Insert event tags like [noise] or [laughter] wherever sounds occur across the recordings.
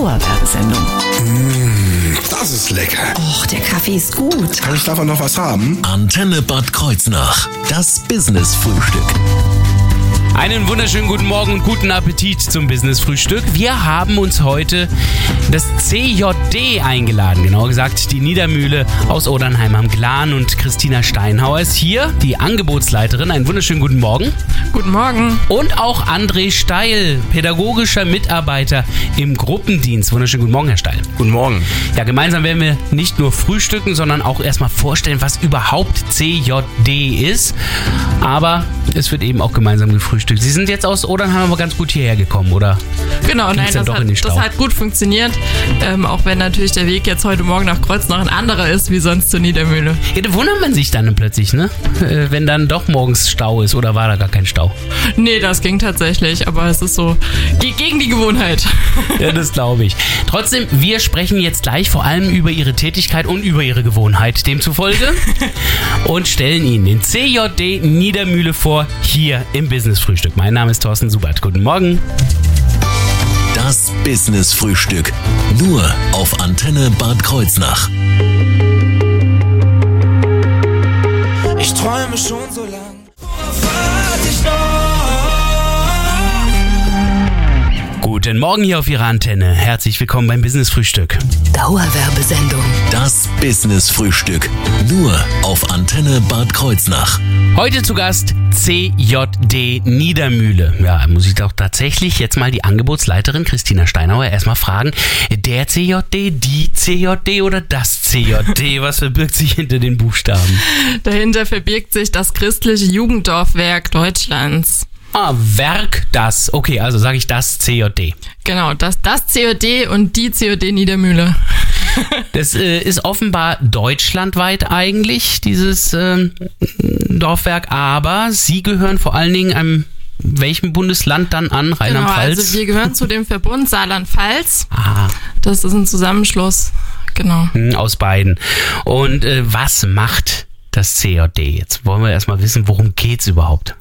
Dauerwerbesendung. Das ist lecker. Och, der Kaffee ist gut. Kann ich davon noch was haben? Antenne Bad Kreuznach. Das Business-Frühstück. Einen wunderschönen guten Morgen und guten Appetit zum Business-Frühstück. Wir haben uns heute das CJD eingeladen, genauer gesagt die Niedermühle aus Odernheim am Glan und Christina Steinhauer ist hier, die Angebotsleiterin. Einen wunderschönen guten Morgen. Guten Morgen. Und auch André Steil, pädagogischer Mitarbeiter im Gruppendienst. Wunderschönen guten Morgen, Herr Steil. Guten Morgen. Ja, gemeinsam werden wir nicht nur frühstücken, sondern auch erstmal vorstellen, was überhaupt CJD ist. Aber es wird eben auch gemeinsam gefrühstückt. Sie sind jetzt aus Odernheim aber ganz gut hierher gekommen, oder? Genau, Ging's nein, das doch hat, in den Stau? das hat gut funktioniert. Ähm, auch wenn natürlich der Weg jetzt heute Morgen nach Kreuznach ein anderer ist, wie sonst zur Niedermühle. Ja, da wundert man sich dann plötzlich, ne? Äh, Wenn dann doch morgens Stau ist oder war da gar kein Stau? Nee, das ging tatsächlich, aber es ist so ge- gegen die Gewohnheit. Ja, das glaube ich. Trotzdem, wir sprechen jetzt gleich vor allem über Ihre Tätigkeit und über Ihre Gewohnheit demzufolge [laughs] und stellen Ihnen den CJD Niedermühle vor, hier im Business-Frühstück. Mein Name ist Thorsten Subert. Guten Morgen. Das Business-Frühstück. Nur auf Antenne Bad Kreuznach. Ich träume schon so lang. Guten Morgen hier auf Ihrer Antenne. Herzlich willkommen beim Business-Frühstück. Dauerwerbesendung. Das Business-Frühstück. Nur auf Antenne Bad Kreuznach. Heute zu Gast CJD Niedermühle. Ja, muss ich doch tatsächlich jetzt mal die Angebotsleiterin Christina Steinauer erstmal fragen. Der CJD, die CJD oder das CJD? Was verbirgt sich hinter den Buchstaben? Dahinter verbirgt sich das christliche Jugenddorfwerk Deutschlands. Ah, Werk das. Okay, also sage ich das CJD. Genau, das, das COD und die COD Niedermühle. [laughs] Das äh, ist offenbar deutschlandweit eigentlich, dieses ähm, Dorfwerk, aber Sie gehören vor allen Dingen einem welchem Bundesland dann an? Genau, Rheinland-Pfalz? also wir gehören zu dem Verbund Saarland-Pfalz. ah, Das ist ein Zusammenschluss. Genau. hm, aus beiden. Und äh, was macht das CJD? Jetzt wollen wir erstmal wissen, worum geht's überhaupt?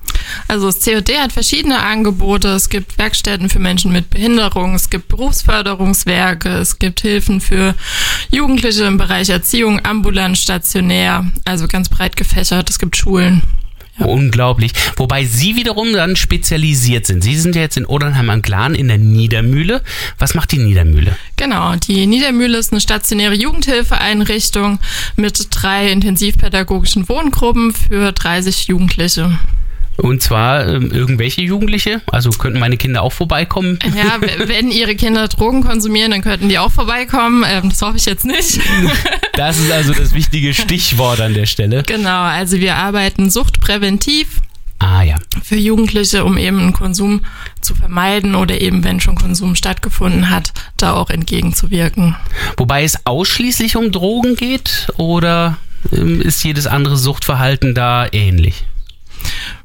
Also das COD hat verschiedene Angebote. Es gibt Werkstätten für Menschen mit Behinderung, es gibt Berufsförderungswerke, es gibt Hilfen für Jugendliche im Bereich Erziehung, ambulant, stationär, also ganz breit gefächert. Es gibt Schulen. Unglaublich. Wobei Sie wiederum dann spezialisiert sind. Sie sind ja jetzt in Odernheim am Glan in der Niedermühle. Was macht die Niedermühle? Genau, die Niedermühle ist eine stationäre Jugendhilfeeinrichtung mit drei intensivpädagogischen Wohngruppen für 30 Jugendliche. Und zwar ähm, irgendwelche Jugendliche? Also könnten meine Kinder auch vorbeikommen? Ja, [laughs] wenn ihre Kinder Drogen konsumieren, dann könnten die auch vorbeikommen. Ähm, das hoffe ich jetzt nicht. [laughs] Das ist also das wichtige Stichwort an der Stelle. Genau, also wir arbeiten suchtpräventiv Ah ja. für Jugendliche, um eben einen Konsum zu vermeiden oder eben, wenn schon Konsum stattgefunden hat, da auch entgegenzuwirken. Wobei es ausschließlich um Drogen geht oder ähm, ist jedes andere Suchtverhalten da ähnlich?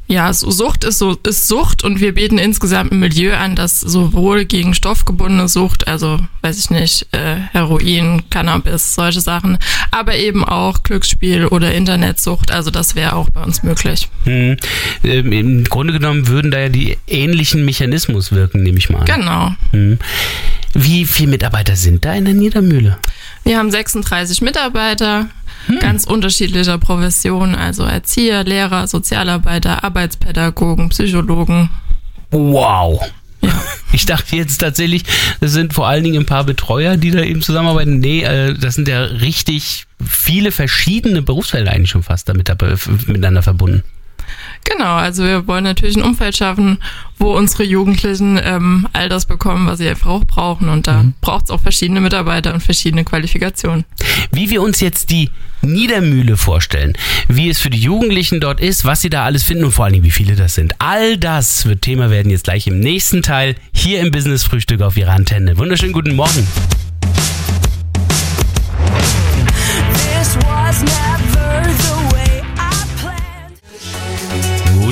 Ja, so Sucht ist so ist Sucht und wir bieten insgesamt ein Milieu an, das sowohl gegen stoffgebundene Sucht, also weiß ich nicht, äh, Heroin, Cannabis, solche Sachen, aber eben auch Glücksspiel oder Internetsucht, also das wäre auch bei uns möglich. Hm. Ähm, Im Grunde genommen würden da ja die ähnlichen Mechanismus wirken, nehme ich mal an. Genau. Hm. Wie viele Mitarbeiter sind da in der Niedermühle? Wir haben 36 Mitarbeiter, ganz unterschiedlicher Professionen, also Erzieher, Lehrer, Sozialarbeiter, Arbeitspädagogen, Psychologen. Wow. [laughs] Ich dachte jetzt tatsächlich, das sind vor allen Dingen ein paar Betreuer, die da eben zusammenarbeiten. Nee, äh, das sind ja richtig viele verschiedene Berufsfelder eigentlich schon fast damit miteinander verbunden. Genau, also wir wollen natürlich ein Umfeld schaffen, wo unsere Jugendlichen ähm, all das bekommen, was sie einfach auch brauchen. Und da braucht es auch verschiedene Mitarbeiter und verschiedene Qualifikationen. Wie wir uns jetzt die Niedermühle vorstellen, wie es für die Jugendlichen dort ist, was sie da alles finden und vor allen Dingen, wie viele das sind. All das wird Thema werden jetzt gleich im nächsten Teil hier im Business Frühstück auf Ihrer Antenne. Wunderschönen guten Morgen.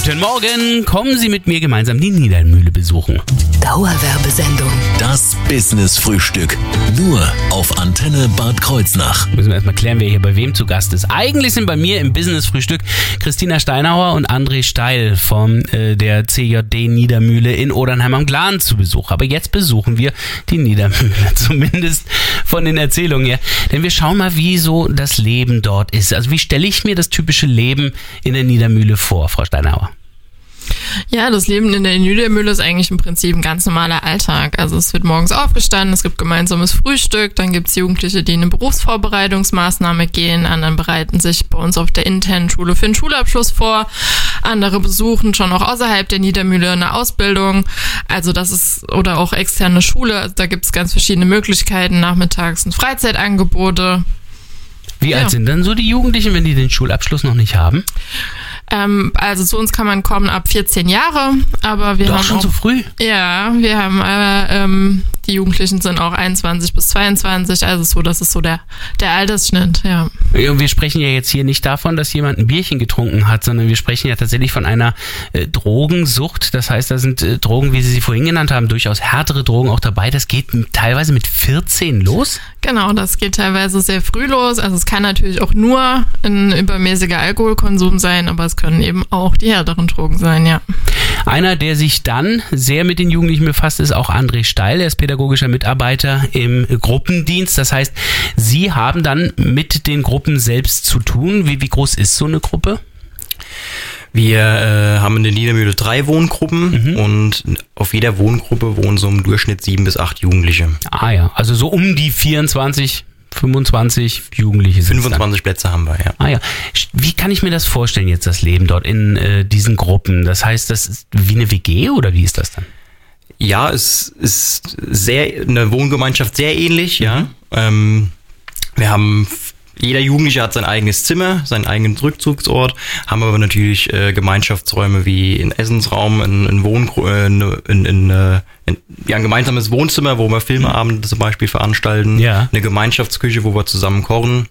Guten Morgen. Kommen Sie mit mir gemeinsam die Niedermühle besuchen. Dauerwerbesendung. Das Business Frühstück. Nur auf Antenne Bad Kreuznach. Müssen wir erstmal klären, wer hier bei wem zu Gast ist. Eigentlich sind bei mir im Business-Frühstück Christina Steinauer und André Steil von äh, der CJD Niedermühle in Odernheim am Glan zu Besuch. Aber jetzt besuchen wir die Niedermühle, [laughs] zumindest von den Erzählungen her. Denn wir schauen mal, wie so das Leben dort ist. Also wie stelle ich mir das typische Leben in der Niedermühle vor, Frau Steinauer? Ja, das Leben in der Niedermühle ist eigentlich im Prinzip ein ganz normaler Alltag. Also es wird morgens aufgestanden, es gibt gemeinsames Frühstück, dann gibt es Jugendliche, die in eine Berufsvorbereitungsmaßnahme gehen, anderen bereiten sich bei uns auf der internen Schule für den Schulabschluss vor, andere besuchen schon auch außerhalb der Niedermühle eine Ausbildung. Also das ist, oder auch externe Schule, also da gibt es ganz verschiedene Möglichkeiten, nachmittags und Freizeitangebote. Wie Ja. alt sind dann so die Jugendlichen, wenn die den Schulabschluss noch nicht haben? Ähm, also zu uns kann man kommen ab 14 Jahre, aber wir Doch haben schon auch, so früh. Ja, wir haben aber ähm, die Jugendlichen sind auch 21 bis 22, also so, das ist so der der Altersschnitt, ja. Wir sprechen ja jetzt hier nicht davon, dass jemand ein Bierchen getrunken hat, sondern wir sprechen ja tatsächlich von einer äh, Drogensucht. Das heißt, da sind äh, Drogen, wie Sie sie vorhin genannt haben, durchaus härtere Drogen auch dabei. Das geht teilweise mit 14 los. Genau, das geht teilweise sehr früh los. Also es kann natürlich auch nur ein übermäßiger Alkoholkonsum sein, aber es können eben auch die härteren Drogen sein, ja. Einer, der sich dann sehr mit den Jugendlichen befasst, ist auch André Steil. Er ist pädagogischer Mitarbeiter im Gruppendienst. Das heißt, Sie haben dann mit den Gruppen selbst zu tun. Wie, wie groß ist so eine Gruppe? Wir äh, haben in der Niedermühle drei Wohngruppen Mhm. und auf jeder Wohngruppe wohnen so im Durchschnitt sieben bis acht Jugendliche. Ah ja, also so um die 24, 25 Jugendliche sind 25 Plätze haben wir, ja. Ah ja, wie kann ich mir das vorstellen jetzt, das Leben dort in äh, diesen Gruppen? Das heißt, das ist wie eine WG oder wie ist das dann? Ja, es ist sehr eine Wohngemeinschaft sehr ähnlich, ja. Mhm. Ähm, wir haben jeder Jugendliche hat sein eigenes Zimmer, seinen eigenen Rückzugsort, haben aber natürlich äh, Gemeinschaftsräume wie ein Essensraum, ein, ein, Wohn äh, ein, ein, äh, ein, ja, ein gemeinsames Wohnzimmer, wo wir Filmeabende zum Beispiel veranstalten, Ja. eine Gemeinschaftsküche, wo wir zusammen kochen.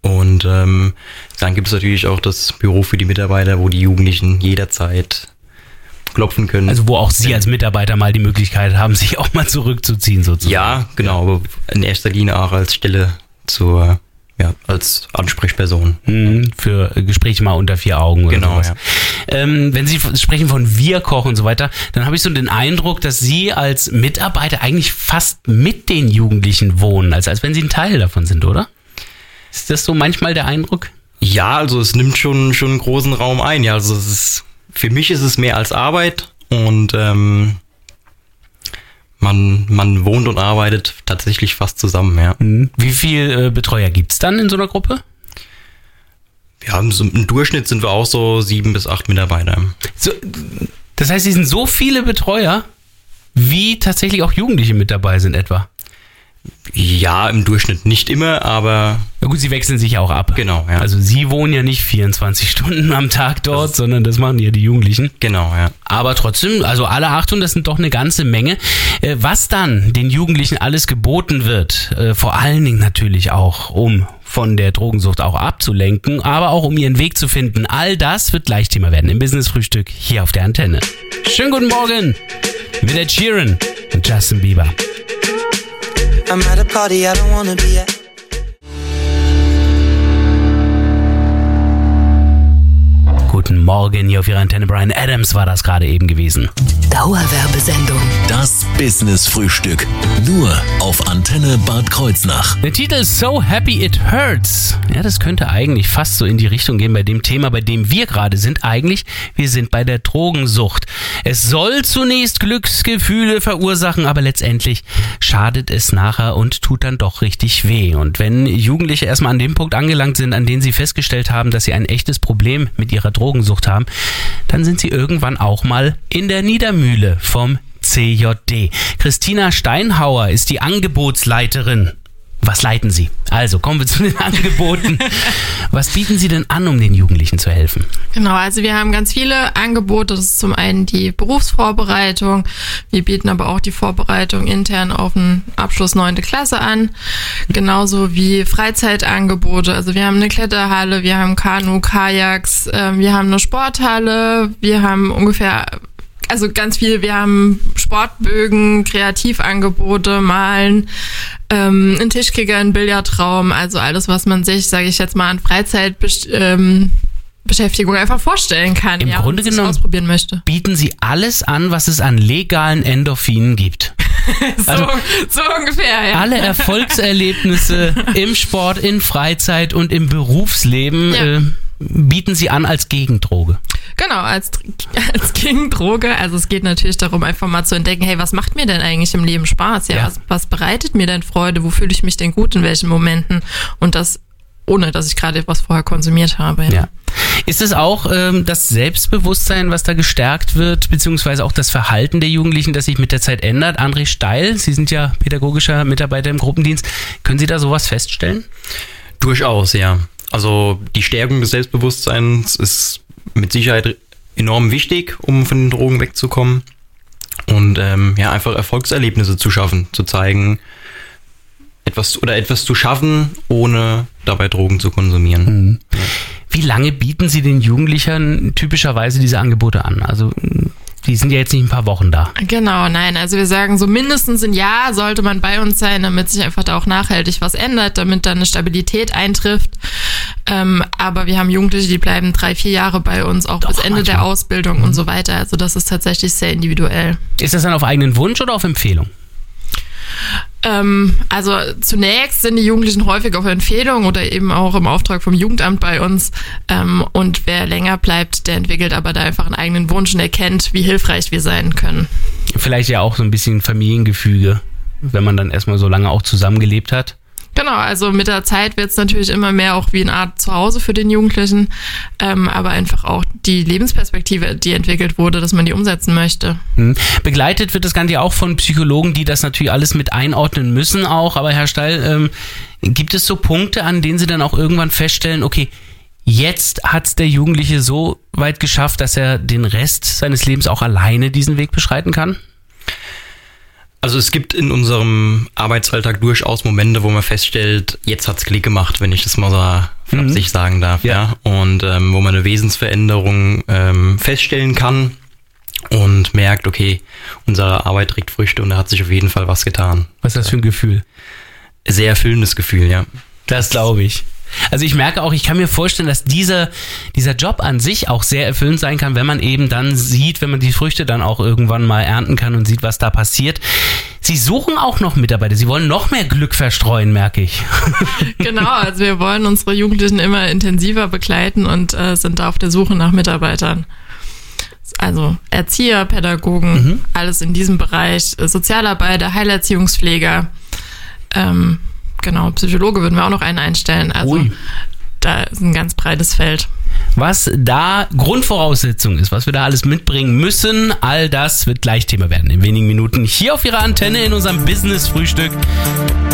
Und ähm, dann gibt es natürlich auch das Büro für die Mitarbeiter, wo die Jugendlichen jederzeit klopfen können. Also wo auch Sie als Mitarbeiter mal die Möglichkeit haben, [laughs] sich auch mal zurückzuziehen sozusagen. Ja, genau, aber in erster Linie auch als Stelle zur, ja, als Ansprechperson. Mhm, Für Gespräche mal unter vier Augen oder Genau, sowas. ja. Ähm, wenn Sie sprechen von wir kochen und so weiter, dann habe ich so den Eindruck, dass Sie als Mitarbeiter eigentlich fast mit den Jugendlichen wohnen, als, als wenn Sie ein Teil davon sind, oder? Ist das so manchmal der Eindruck? Ja, also es nimmt schon, schon einen großen Raum ein. Ja, also es ist, für mich ist es mehr als Arbeit und ähm, man, man wohnt und arbeitet tatsächlich fast zusammen, ja. Mhm. Wie viel äh, Betreuer gibt's dann in so einer Gruppe? Wir haben so, im Durchschnitt sind wir auch so sieben bis acht Mitarbeiter. So, das heißt, es sind so viele Betreuer, wie tatsächlich auch Jugendliche mit dabei sind etwa. Ja, im Durchschnitt nicht immer, aber Na gut, sie wechseln sich auch ab. Genau, ja. Also sie wohnen ja nicht 24 [laughs] Stunden am Tag dort, sondern das machen ja die Jugendlichen. genau, ja. Aber trotzdem, also alle Achtung, das sind doch eine ganze Menge. Äh, Was dann den Jugendlichen alles geboten wird, äh, vor allen Dingen natürlich auch, um von der Drogensucht auch abzulenken, aber auch um ihren Weg zu finden. All das wird gleich Thema werden im Business-Frühstück hier auf der Antenne. Schönen guten Morgen mit der Sheeran und Justin Bieber. I'm at a party I don't wanna be at. Guten Morgen hier auf Ihrer Antenne. Brian Adams war das gerade eben gewesen. Dauerwerbesendung. Das Business Frühstück. Nur auf Antenne Bad Kreuznach. Der Titel ist So Happy It Hurts. Ja, das könnte eigentlich fast so in die Richtung gehen bei dem Thema, bei dem wir gerade sind. Eigentlich, wir sind bei der Drogensucht. Es soll zunächst Glücksgefühle verursachen, aber letztendlich schadet es nachher und tut dann doch richtig weh. Und wenn Jugendliche erstmal an dem Punkt angelangt sind, an dem sie festgestellt haben, dass sie ein echtes Problem mit ihrer Drogensucht haben, dann sind sie irgendwann auch mal in der Niedermühle vom CJD. Christina Steinhauer ist die Angebotsleiterin. Was leiten Sie? Also kommen wir zu den [laughs] Angeboten. Was bieten Sie denn an, um den Jugendlichen zu helfen? Genau, also wir haben ganz viele Angebote. Das ist zum einen die Berufsvorbereitung. Wir bieten aber auch die Vorbereitung intern auf den Abschluss neunte Klasse an. Genauso wie Freizeitangebote. Also wir haben eine Kletterhalle, wir haben Kanu, Kajaks, äh, wir haben eine Sporthalle, wir haben ungefähr also ganz viel. Wir haben Sportbögen, Kreativangebote, Malen, ähm, einen Tischkicker, einen Billardraum, also alles, was man sich, sage ich jetzt mal, an Freizeit ähm, Beschäftigung einfach vorstellen kann. Im ja, Grunde genommen ausprobieren möchte. bieten sie alles an, was es an legalen Endorphinen gibt. [laughs] So, Also- so ungefähr, ja. Alle [laughs] Erfolgserlebnisse im Sport, in Freizeit und im Berufsleben Ja. äh, bieten sie an als Gegendroge. Genau, als, als Gegendroge. Also es geht natürlich darum, einfach mal zu entdecken, hey, was macht mir denn eigentlich im Leben Spaß? Ja, Ja. Was, was bereitet mir denn Freude? Wo fühle ich mich denn gut in welchen Momenten? Und das ohne, dass ich gerade etwas vorher konsumiert habe. Ja. Ist es auch ähm, das Selbstbewusstsein, was da gestärkt wird, beziehungsweise auch das Verhalten der Jugendlichen, das sich mit der Zeit ändert? André Steil, Sie sind ja pädagogischer Mitarbeiter im Gruppendienst. Können Sie da sowas feststellen? Durchaus, ja. Also die Stärkung des Selbstbewusstseins ist mit Sicherheit enorm wichtig, um von den Drogen wegzukommen. Und ähm, ja, einfach Erfolgserlebnisse zu schaffen, zu zeigen, etwas oder etwas zu schaffen, ohne dabei Drogen zu konsumieren. Wie lange bieten Sie den Jugendlichen typischerweise diese Angebote an? Also die sind ja jetzt nicht ein paar Wochen da. Genau, nein. Also wir sagen so mindestens ein Jahr sollte man bei uns sein, damit sich einfach da auch nachhaltig was ändert, damit da eine Stabilität eintrifft. Ähm, aber wir haben Jugendliche, die bleiben drei, vier Jahre bei uns, auch Doch, bis Ende der manchmal. Mhm. Ausbildung und so weiter. Also das ist tatsächlich sehr individuell. Ist das dann auf eigenen Wunsch oder auf Empfehlung? Ähm, also zunächst sind die Jugendlichen häufig auf Empfehlung oder eben auch im Auftrag vom Jugendamt bei uns. Ähm, und wer länger bleibt, der entwickelt aber da einfach einen eigenen Wunsch und erkennt, wie hilfreich wir sein können. Vielleicht ja auch so ein bisschen Familiengefüge, wenn man dann erstmal so lange auch zusammengelebt hat. Genau, also mit der Zeit wird es natürlich immer mehr auch wie eine Art Zuhause für den Jugendlichen, ähm, aber einfach auch die Lebensperspektive, die entwickelt wurde, dass man die umsetzen möchte. Hm. Begleitet wird das Ganze ja auch von Psychologen, die das natürlich alles mit einordnen müssen auch. Aber Herr Steil, ähm, gibt es so Punkte, an denen Sie dann auch irgendwann feststellen, okay, jetzt hat der Jugendliche so weit geschafft, dass er den Rest seines Lebens auch alleine diesen Weg beschreiten kann? Also es gibt in unserem Arbeitsalltag durchaus Momente, wo man feststellt, jetzt hat's Klick gemacht, wenn ich das mal so flapsig sagen darf, Ja. ja. Und ähm, wo man eine Wesensveränderung ähm, feststellen kann und merkt, okay, unsere Arbeit trägt Früchte und da hat sich auf jeden Fall was getan. Was ist das für ein Gefühl? Sehr erfüllendes Gefühl, ja. Das glaube ich. Also ich merke auch, ich kann mir vorstellen, dass dieser, dieser Job an sich auch sehr erfüllend sein kann, wenn man eben dann sieht, wenn man die Früchte dann auch irgendwann mal ernten kann und sieht, was da passiert. Sie suchen auch noch Mitarbeiter. Sie wollen noch mehr Glück verstreuen, merke ich. [laughs] [laughs] Genau, also wir wollen unsere Jugendlichen immer intensiver begleiten und äh, sind da auf der Suche nach Mitarbeitern. Also Erzieher, Pädagogen, alles in diesem Bereich, Sozialarbeiter, Heilerziehungspfleger, ähm, genau, Psychologe würden wir auch noch einen einstellen. Also Ui. da ist ein ganz breites Feld. Was da Grundvoraussetzung ist, was wir da alles mitbringen müssen, all das wird gleich Thema werden in wenigen Minuten hier auf Ihrer Antenne in unserem Business-Frühstück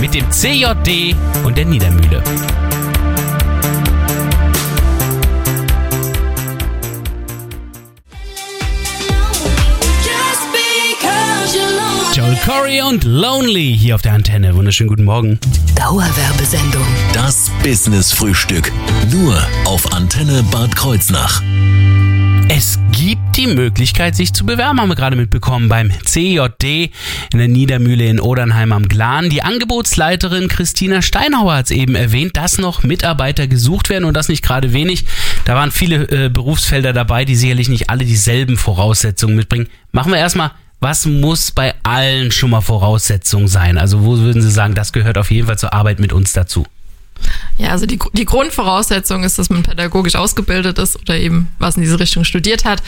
mit dem CJD und der Niedermühle. Corey und Lonely hier auf der Antenne. Wunderschönen guten Morgen. Dauerwerbesendung. Das Business Frühstück. Nur auf Antenne Bad Kreuznach. Es gibt die Möglichkeit, sich zu bewerben, haben wir gerade mitbekommen, beim CJD in der Niedermühle in Odernheim am Glan. Die Angebotsleiterin Christina Steinhauer hat es eben erwähnt, dass noch Mitarbeiter gesucht werden und das nicht gerade wenig. Da waren viele äh, Berufsfelder dabei, die sicherlich nicht alle dieselben Voraussetzungen mitbringen. Machen wir erstmal, was muss bei allen schon mal Voraussetzungen sein? Also wo würden Sie sagen, das gehört auf jeden Fall zur Arbeit mit uns dazu? Ja, also die, die Grundvoraussetzung ist, dass man pädagogisch ausgebildet ist oder eben was in diese Richtung studiert hat.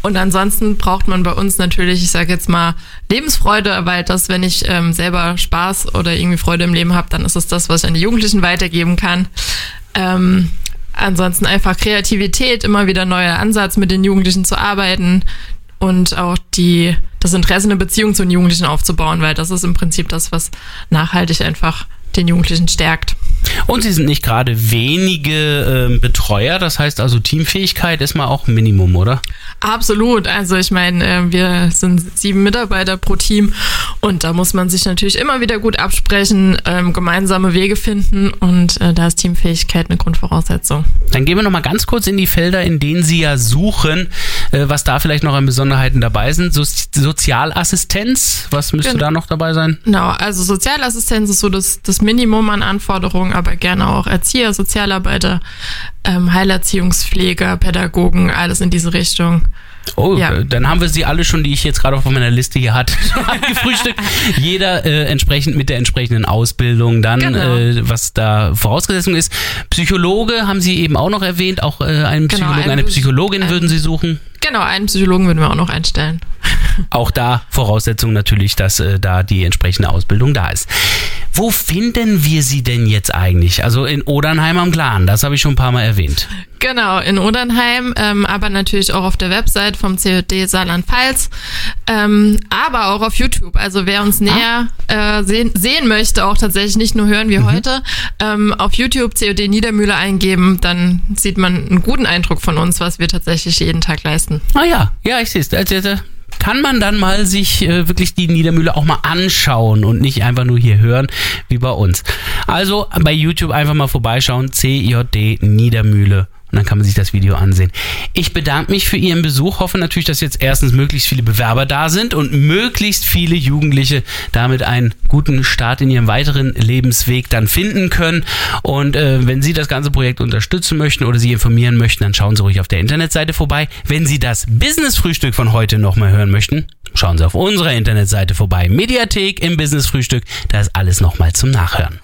Und ansonsten braucht man bei uns natürlich, ich sage jetzt mal, Lebensfreude, weil das, wenn ich ähm, selber Spaß oder irgendwie Freude im Leben habe, dann ist es das, was ich an die Jugendlichen weitergeben kann. Ähm, ansonsten einfach Kreativität, immer wieder neuer Ansatz mit den Jugendlichen zu arbeiten und auch die, das Interesse, eine Beziehung zu den Jugendlichen aufzubauen, weil das ist im Prinzip das, was nachhaltig einfach den Jugendlichen stärkt. Und Sie sind nicht gerade wenige ähm, Betreuer, das heißt also Teamfähigkeit ist mal auch ein Minimum, oder? Absolut. Also ich meine, äh, wir sind sieben Mitarbeiter pro Team und da muss man sich natürlich immer wieder gut absprechen, ähm, gemeinsame Wege finden und äh, da ist Teamfähigkeit eine Grundvoraussetzung. Dann gehen wir noch mal ganz kurz in die Felder, in denen Sie ja suchen, äh, was da vielleicht noch an Besonderheiten dabei sind. So Sozialassistenz, was müsste Genau. da noch dabei sein? Genau, also Sozialassistenz ist so das, das Minimum an Anforderungen, aber gerne auch Erzieher, Sozialarbeiter, ähm, Heilerziehungspfleger, Pädagogen, alles in diese Richtung. Oh, Ja. äh, dann haben wir sie alle schon, die ich jetzt gerade auf meiner Liste hier hatte, [laughs] schon [laughs] abgefrühstückt. Jeder äh, entsprechend mit der entsprechenden Ausbildung dann, Genau. äh, was da vorausgesetzt ist. Psychologe haben Sie eben auch noch erwähnt, auch äh, einen Genau, Psychologen, ein eine Psy- Psychologin ein- würden Sie suchen. Genau, einen Psychologen würden wir auch noch einstellen. Auch da Voraussetzung natürlich, dass äh, da die entsprechende Ausbildung da ist. Wo finden wir sie denn jetzt eigentlich? Also in Odernheim am Glan, das habe ich schon ein paar Mal erwähnt. Genau, in Odernheim, ähm, aber natürlich auch auf der Website vom COD Saarland-Pfalz, ähm, aber auch auf YouTube. Also wer uns näher äh, sehen, sehen möchte, auch tatsächlich nicht nur hören wie heute, ähm, auf YouTube COD Niedermühle eingeben, dann sieht man einen guten Eindruck von uns, was wir tatsächlich jeden Tag leisten. Ah ja, ja, ich sehe es. Kann man dann mal sich äh, wirklich die Niedermühle auch mal anschauen und nicht einfach nur hier hören, wie bei uns. Also bei YouTube einfach mal vorbeischauen, CJD Niedermühle. Und dann kann man sich das Video ansehen. Ich bedanke mich für Ihren Besuch. Hoffe natürlich, dass jetzt erstens möglichst viele Bewerber da sind und möglichst viele Jugendliche damit einen guten Start in ihrem weiteren Lebensweg dann finden können. Und äh, wenn Sie das ganze Projekt unterstützen möchten oder Sie informieren möchten, dann schauen Sie ruhig auf der Internetseite vorbei. Wenn Sie das Business-Frühstück von heute nochmal hören möchten, schauen Sie auf unserer Internetseite vorbei. Mediathek im Business-Frühstück. Da ist alles nochmal zum Nachhören.